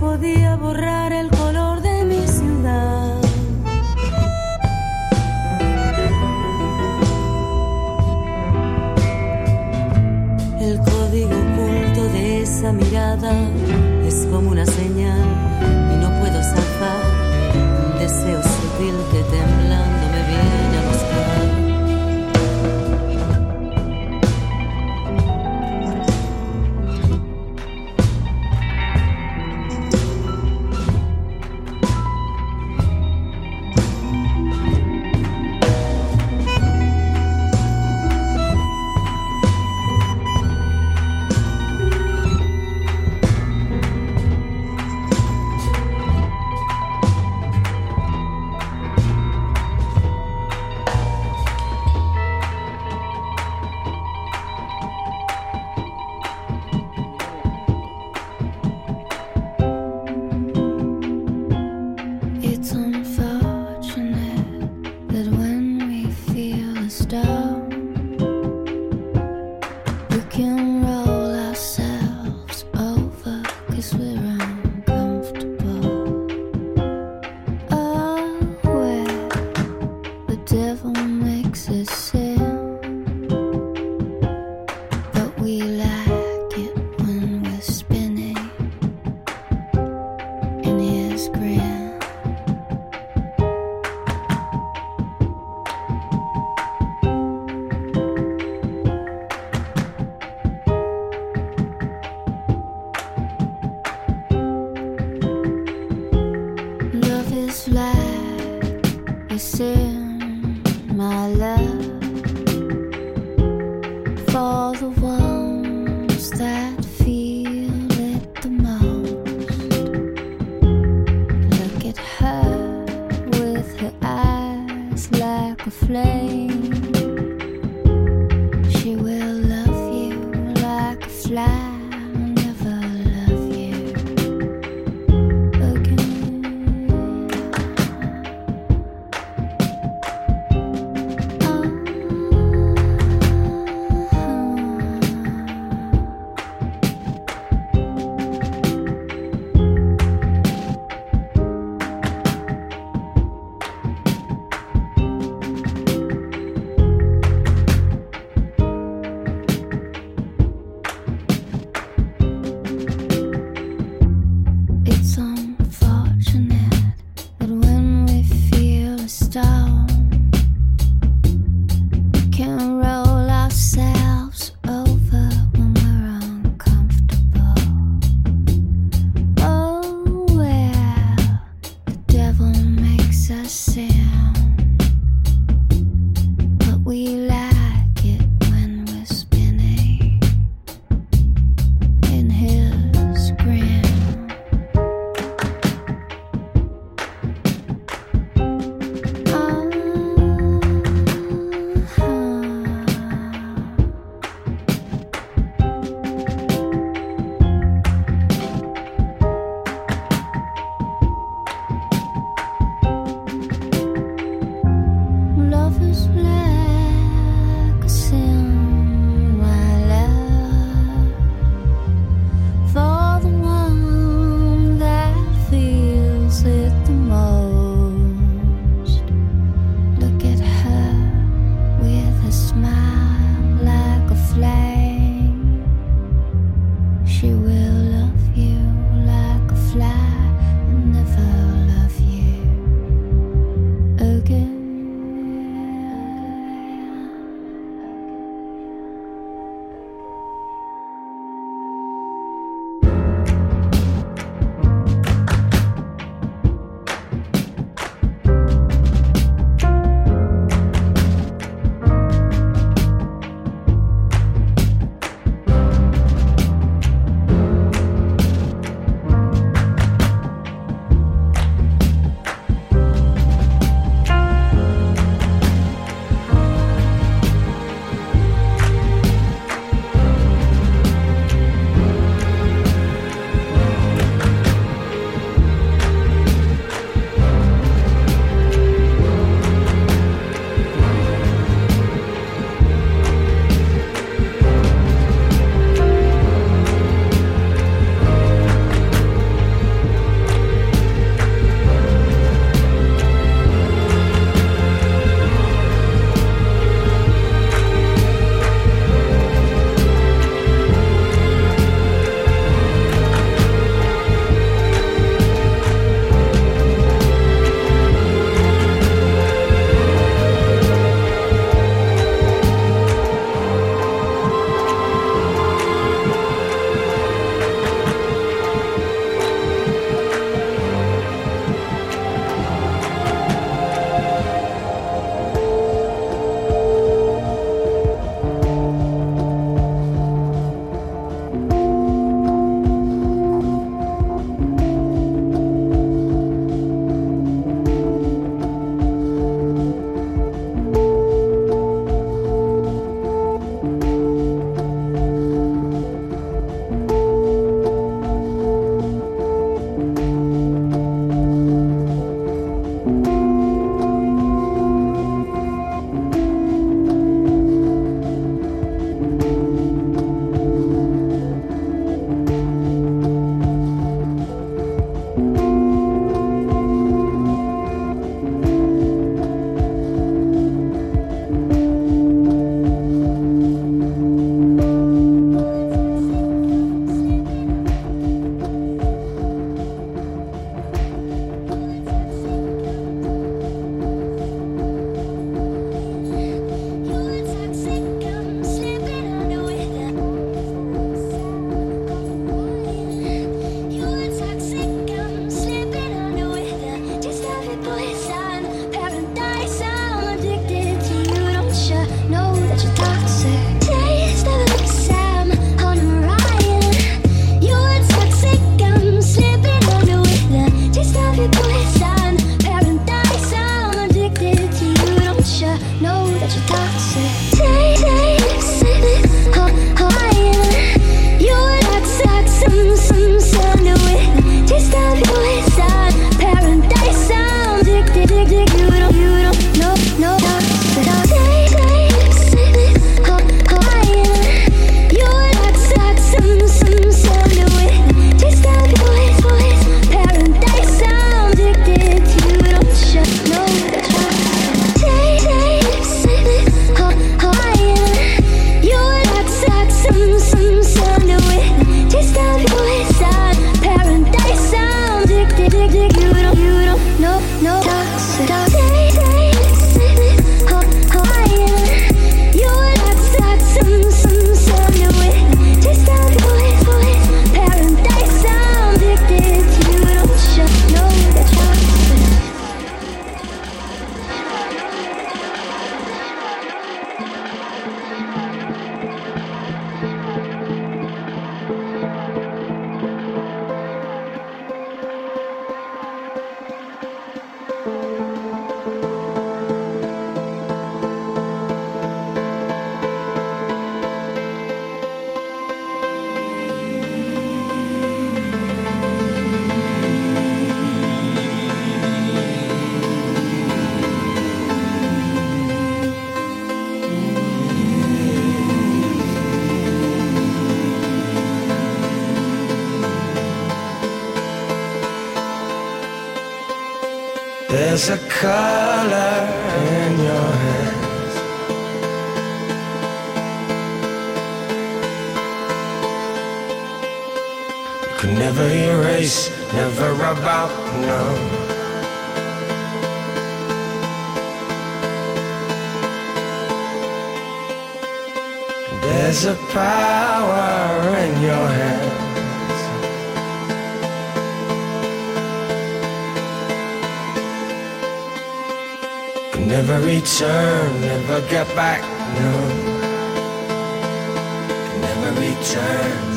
podía borrar el say what you got. Can never erase, never rub out, no. There's a power in your hands. Can never return, never get back, no. Never return,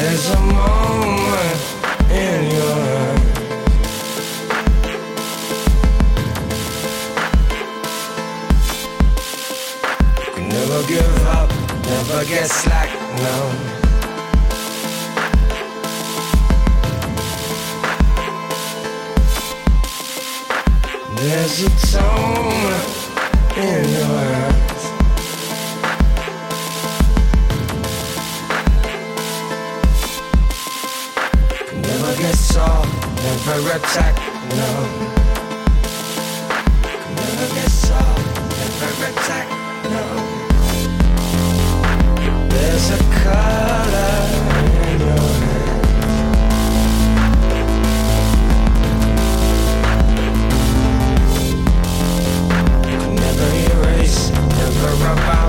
There's a moment in your eyes. Never give up, never get slack, no. There's a tone in your eyes. Never attack, no. Never get soft, never attack, no. There's a color in your about There's a